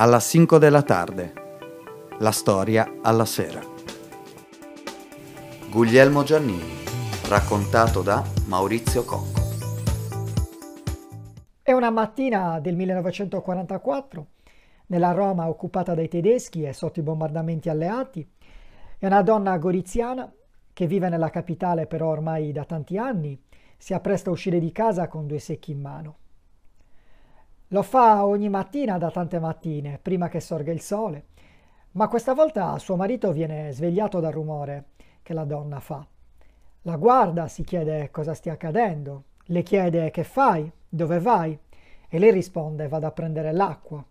alla 5 della tarde. La storia alla sera. Guglielmo Giannini, raccontato da Maurizio Cocco. È una mattina del 1944, nella Roma occupata dai tedeschi e sotto i bombardamenti alleati, è una donna goriziana che vive nella capitale però ormai da tanti anni, si appresta a uscire di casa con due secchi in mano. Lo fa ogni mattina da tante mattine, prima che sorga il sole, ma questa volta suo marito viene svegliato dal rumore che la donna fa. La guarda, si chiede cosa stia accadendo, le chiede che fai, dove vai, e lei risponde vado a prendere l'acqua.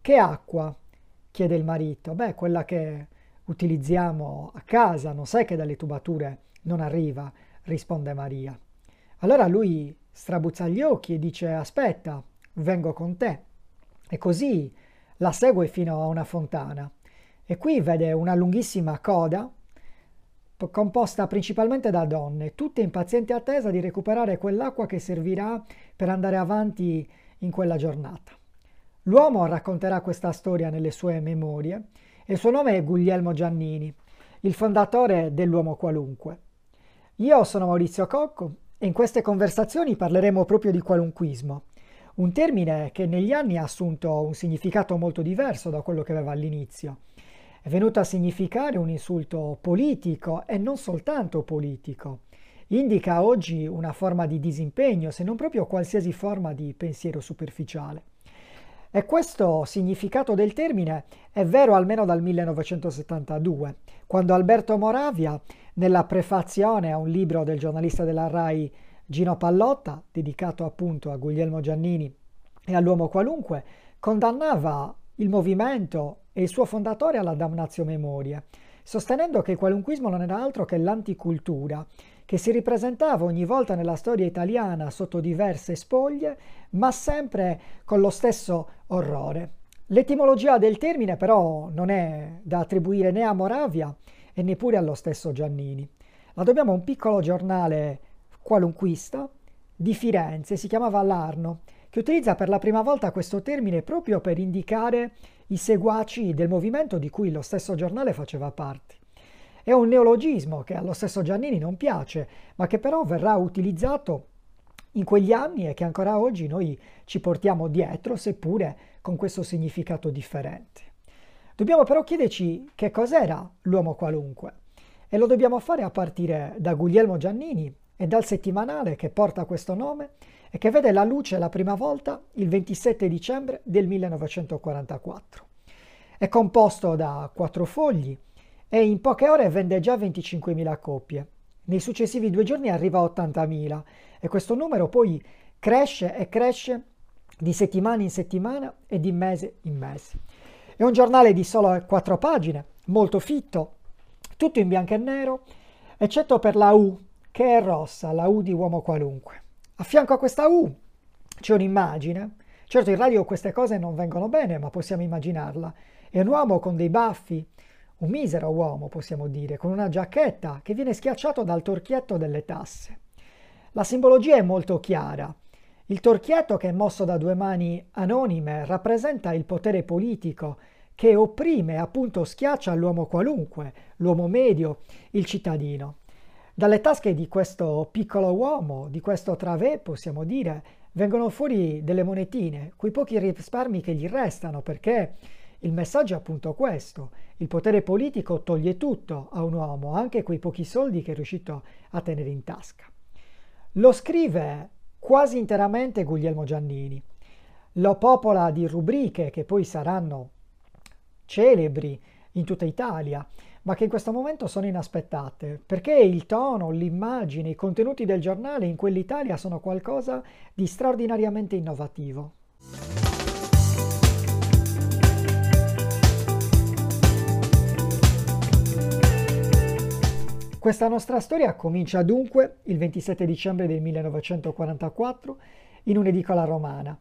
Che acqua? chiede il marito. Beh, quella che utilizziamo a casa, non sai che dalle tubature non arriva, risponde Maria. Allora lui strabuzza gli occhi e dice aspetta, vengo con te. E così la segue fino a una fontana. E qui vede una lunghissima coda composta principalmente da donne, tutte in paziente attesa di recuperare quell'acqua che servirà per andare avanti in quella giornata. L'uomo racconterà questa storia nelle sue memorie e il suo nome è Guglielmo Giannini, il fondatore dell'Uomo Qualunque. Io sono Maurizio Cocco e in queste conversazioni parleremo proprio di qualunquismo, un termine che negli anni ha assunto un significato molto diverso da quello che aveva all'inizio. È venuto a significare un insulto politico e non soltanto politico. Indica oggi una forma di disimpegno, se non proprio qualsiasi forma di pensiero superficiale. E questo significato del termine è vero almeno dal 1972, quando Alberto Moravia, nella prefazione a un libro del giornalista della RAI Gino Pallotta, dedicato appunto a Guglielmo Giannini e all'uomo qualunque, condannava il movimento e il suo fondatore alla damnatio memoria, sostenendo che il qualunquismo non era altro che l'anticultura, che si ripresentava ogni volta nella storia italiana sotto diverse spoglie, ma sempre con lo stesso orrore. L'etimologia del termine però non è da attribuire né a Moravia e neppure allo stesso Giannini. La dobbiamo a un piccolo giornale qualunquista di Firenze, si chiamava Larno, che utilizza per la prima volta questo termine proprio per indicare i seguaci del movimento di cui lo stesso giornale faceva parte. È un neologismo che allo stesso Giannini non piace, ma che però verrà utilizzato in quegli anni e che ancora oggi noi ci portiamo dietro, seppure con questo significato differente. Dobbiamo però chiederci che cos'era l'uomo qualunque e lo dobbiamo fare a partire da Guglielmo Giannini e dal settimanale che porta questo nome e che vede la luce la prima volta il 27 dicembre del 1944. È composto da quattro fogli e in poche ore vende già 25.000 copie. Nei successivi due giorni arriva a 80.000 e questo numero poi cresce e cresce di settimana in settimana e di mese in mese. È un giornale di solo quattro pagine, molto fitto, tutto in bianco e nero, eccetto per la U che è rossa, la U di uomo qualunque. A fianco a questa U c'è un'immagine. Certo in radio queste cose non vengono bene, ma possiamo immaginarla. È un uomo con dei baffi, un misero uomo possiamo dire, con una giacchetta che viene schiacciato dal torchietto delle tasse. La simbologia è molto chiara. Il torchietto che è mosso da due mani anonime rappresenta il potere politico che opprime, appunto schiaccia l'uomo qualunque, l'uomo medio, il cittadino. Dalle tasche di questo piccolo uomo, di questo travè, possiamo dire, vengono fuori delle monetine, quei pochi risparmi che gli restano, perché il messaggio è appunto questo. Il potere politico toglie tutto a un uomo, anche quei pochi soldi che è riuscito a tenere in tasca. Lo scrive quasi interamente Guglielmo Giannini. Lo popola di rubriche che poi saranno celebri in tutta Italia ma che in questo momento sono inaspettate, perché il tono, l'immagine, i contenuti del giornale in quell'Italia sono qualcosa di straordinariamente innovativo. Questa nostra storia comincia dunque il 27 dicembre del 1944 in un'edicola romana,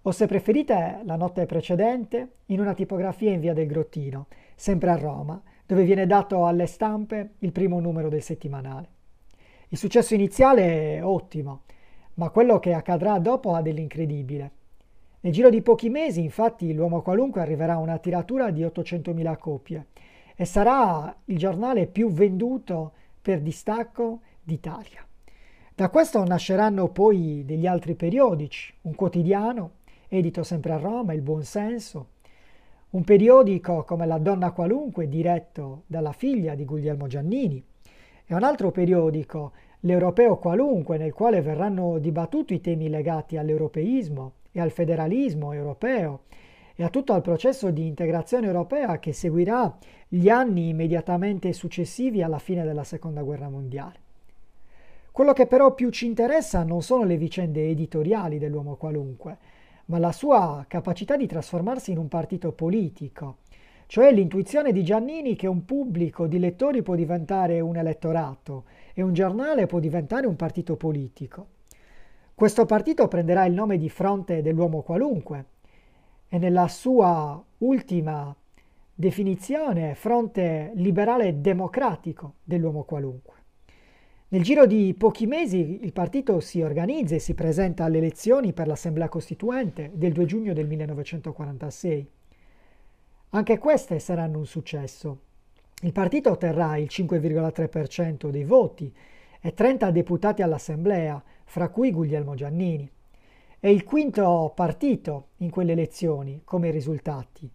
o se preferite la notte precedente in una tipografia in via del Grottino, sempre a Roma, dove viene dato alle stampe il primo numero del settimanale. Il successo iniziale è ottimo, ma quello che accadrà dopo ha dell'incredibile. Nel giro di pochi mesi, infatti, l'uomo qualunque arriverà a una tiratura di 800.000 copie e sarà il giornale più venduto per distacco d'Italia. Da questo nasceranno poi degli altri periodici, un quotidiano, edito sempre a Roma, Il Buon Senso, un periodico come La Donna Qualunque, diretto dalla figlia di Guglielmo Giannini, e un altro periodico, L'Europeo Qualunque, nel quale verranno dibattuti i temi legati all'europeismo e al federalismo europeo e a tutto il processo di integrazione europea che seguirà gli anni immediatamente successivi alla fine della Seconda Guerra Mondiale. Quello che però più ci interessa non sono le vicende editoriali dell'uomo qualunque, ma la sua capacità di trasformarsi in un partito politico, cioè l'intuizione di Giannini che un pubblico di lettori può diventare un elettorato e un giornale può diventare un partito politico. Questo partito prenderà il nome di Fronte dell'uomo qualunque e nella sua ultima definizione Fronte liberale democratico dell'uomo qualunque. Nel giro di pochi mesi il partito si organizza e si presenta alle elezioni per l'Assemblea Costituente del 2 giugno del 1946. Anche queste saranno un successo. Il partito otterrà il 5,3% dei voti e 30 deputati all'Assemblea, fra cui Guglielmo Giannini. È il quinto partito in quelle elezioni come risultati,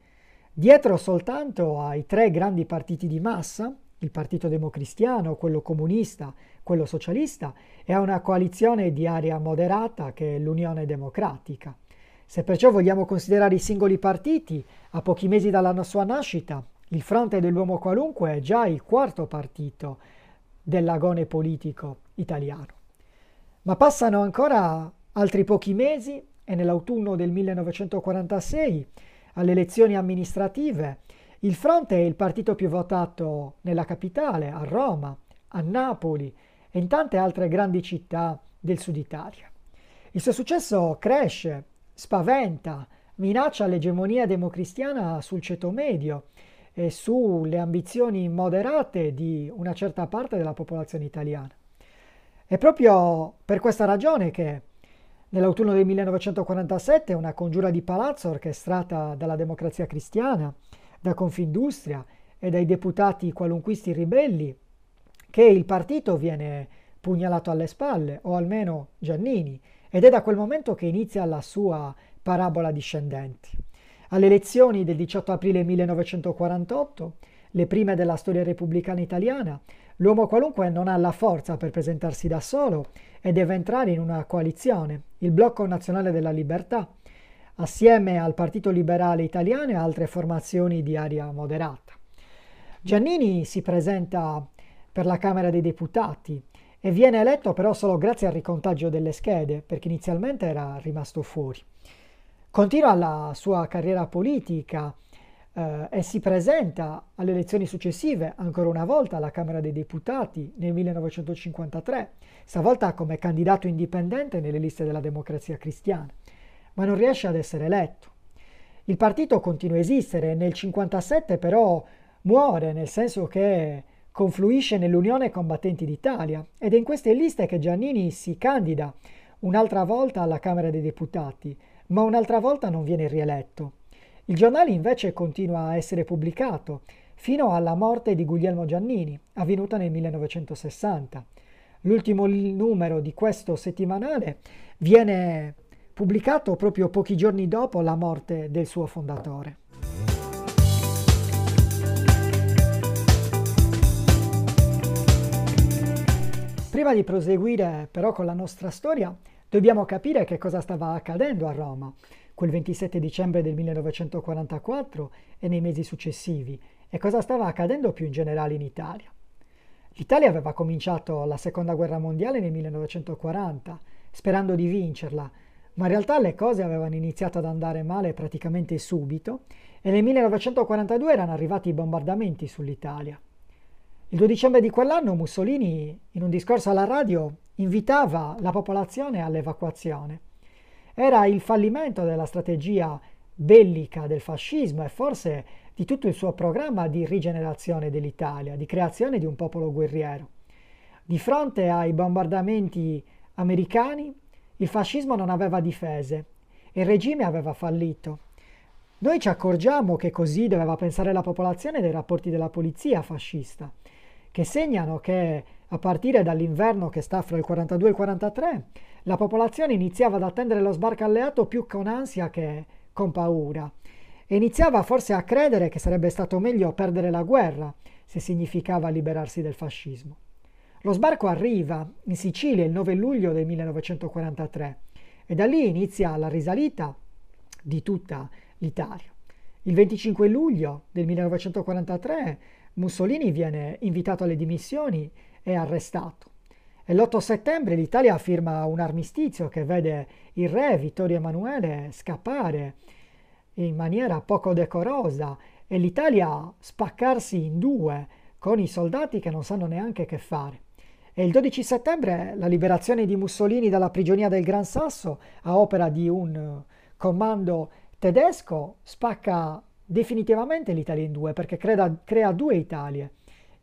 dietro soltanto ai tre grandi partiti di massa, il Partito Democristiano, quello comunista, quello socialista, e a una coalizione di area moderata che è l'Unione Democratica. Se perciò vogliamo considerare i singoli partiti, a pochi mesi dalla sua nascita, il Fronte dell'Uomo Qualunque è già il quarto partito dell'agone politico italiano. Ma passano ancora altri pochi mesi e nell'autunno del 1946, alle elezioni amministrative, il Fronte è il partito più votato nella capitale, a Roma, a Napoli e in tante altre grandi città del sud Italia. Il suo successo cresce, spaventa, minaccia l'egemonia democristiana sul ceto medio e sulle ambizioni moderate di una certa parte della popolazione italiana. È proprio per questa ragione che nell'autunno del 1947 una congiura di palazzo orchestrata dalla democrazia cristiana da Confindustria e dai deputati qualunquisti ribelli che il partito viene pugnalato alle spalle, o almeno Giannini, ed è da quel momento che inizia la sua parabola discendente. Alle elezioni del 18 aprile 1948, le prime della storia repubblicana italiana, l'uomo qualunque non ha la forza per presentarsi da solo e deve entrare in una coalizione, il Blocco Nazionale della Libertà, assieme al Partito Liberale Italiano e altre formazioni di area moderata. Giannini si presenta per la Camera dei Deputati e viene eletto però solo grazie al ricontaggio delle schede, perché inizialmente era rimasto fuori. Continua la sua carriera politica eh, e si presenta alle elezioni successive ancora una volta alla Camera dei Deputati nel 1953, stavolta come candidato indipendente nelle liste della Democrazia Cristiana ma non riesce ad essere eletto. Il partito continua a esistere, nel 1957 però muore, nel senso che confluisce nell'Unione Combattenti d'Italia ed è in queste liste che Giannini si candida un'altra volta alla Camera dei Deputati, ma un'altra volta non viene rieletto. Il giornale invece continua a essere pubblicato fino alla morte di Guglielmo Giannini, avvenuta nel 1960. L'ultimo numero di questo settimanale viene pubblicato proprio pochi giorni dopo la morte del suo fondatore. Prima di proseguire però con la nostra storia, dobbiamo capire che cosa stava accadendo a Roma quel 27 dicembre del 1944 e nei mesi successivi e cosa stava accadendo più in generale in Italia. L'Italia aveva cominciato la seconda guerra mondiale nel 1940, sperando di vincerla, ma in realtà le cose avevano iniziato ad andare male praticamente subito e nel 1942 erano arrivati i bombardamenti sull'Italia. Il 2 dicembre di quell'anno Mussolini, in un discorso alla radio, invitava la popolazione all'evacuazione. Era il fallimento della strategia bellica del fascismo e forse di tutto il suo programma di rigenerazione dell'Italia, di creazione di un popolo guerriero. Di fronte ai bombardamenti americani, il fascismo non aveva difese il regime aveva fallito. Noi ci accorgiamo che così doveva pensare la popolazione dei rapporti della polizia fascista, che segnano che a partire dall'inverno che sta fra il 42 e il 43, la popolazione iniziava ad attendere lo sbarco alleato più con ansia che con paura e iniziava forse a credere che sarebbe stato meglio perdere la guerra se significava liberarsi del fascismo. Lo sbarco arriva in Sicilia il 9 luglio del 1943 e da lì inizia la risalita di tutta l'Italia. Il 25 luglio del 1943 Mussolini viene invitato alle dimissioni e arrestato. E l'8 settembre l'Italia firma un armistizio che vede il re Vittorio Emanuele scappare in maniera poco decorosa e l'Italia spaccarsi in due con i soldati che non sanno neanche che fare. E il 12 settembre la liberazione di Mussolini dalla prigionia del Gran Sasso a opera di un comando tedesco spacca definitivamente l'Italia in due perché crea, crea due Italie.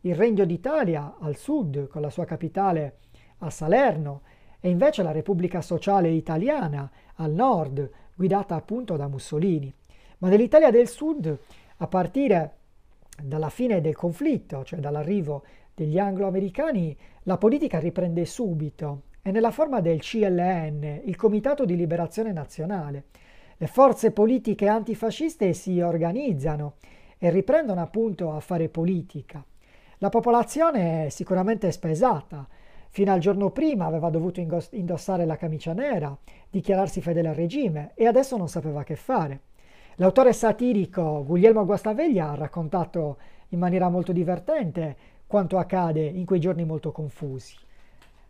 Il Regno d'Italia al sud con la sua capitale a Salerno e invece la Repubblica Sociale Italiana al nord guidata appunto da Mussolini. Ma nell'Italia del Sud, a partire dalla fine del conflitto, cioè dall'arrivo degli anglo-americani, la politica riprende subito e nella forma del CLN, il Comitato di Liberazione Nazionale. Le forze politiche antifasciste si organizzano e riprendono appunto a fare politica. La popolazione è sicuramente spesata. Fino al giorno prima aveva dovuto indossare la camicia nera, dichiararsi fedele al regime e adesso non sapeva che fare. L'autore satirico Guglielmo Guastaveglia ha raccontato in maniera molto divertente quanto accade in quei giorni molto confusi.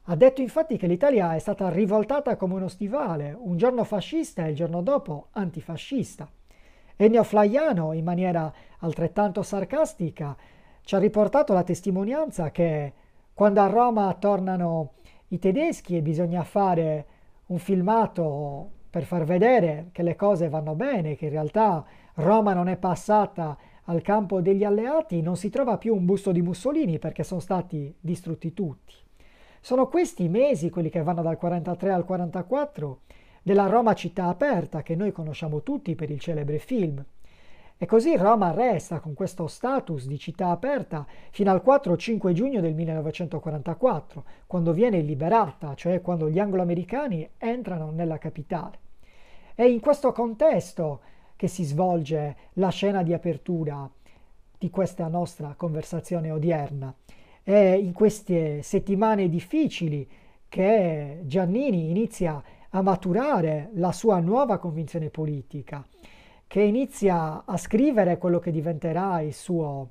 Ha detto infatti che l'Italia è stata rivoltata come uno stivale, un giorno fascista e il giorno dopo antifascista. Ennio Flaiano, in maniera altrettanto sarcastica, ci ha riportato la testimonianza che quando a Roma tornano i tedeschi e bisogna fare un filmato per far vedere che le cose vanno bene, che in realtà Roma non è passata al campo degli alleati, non si trova più un busto di Mussolini perché sono stati distrutti tutti. Sono questi mesi, quelli che vanno dal 43 al 44, della Roma città aperta che noi conosciamo tutti per il celebre film. E così Roma resta con questo status di città aperta fino al 4-5 giugno del 1944, quando viene liberata, cioè quando gli anglo-americani entrano nella capitale. È in questo contesto che si svolge la scena di apertura di questa nostra conversazione odierna. È in queste settimane difficili che Giannini inizia a maturare la sua nuova convinzione politica che inizia a scrivere quello che diventerà il suo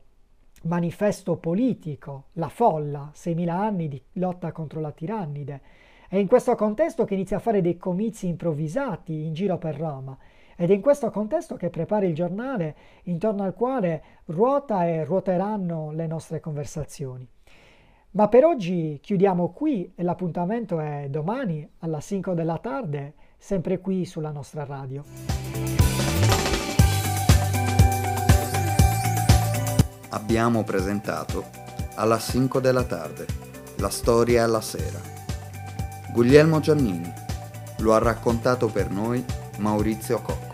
manifesto politico, La folla, 6.000 anni di lotta contro la tirannide. È in questo contesto che inizia a fare dei comizi improvvisati in giro per Roma ed è in questo contesto che prepara il giornale intorno al quale ruota e ruoteranno le nostre conversazioni. Ma per oggi chiudiamo qui e l'appuntamento è domani alla 5 della tarde, sempre qui sulla nostra radio. abbiamo presentato alla 5 della tarde, la storia alla sera. Guglielmo Giannini lo ha raccontato per noi Maurizio Coppa.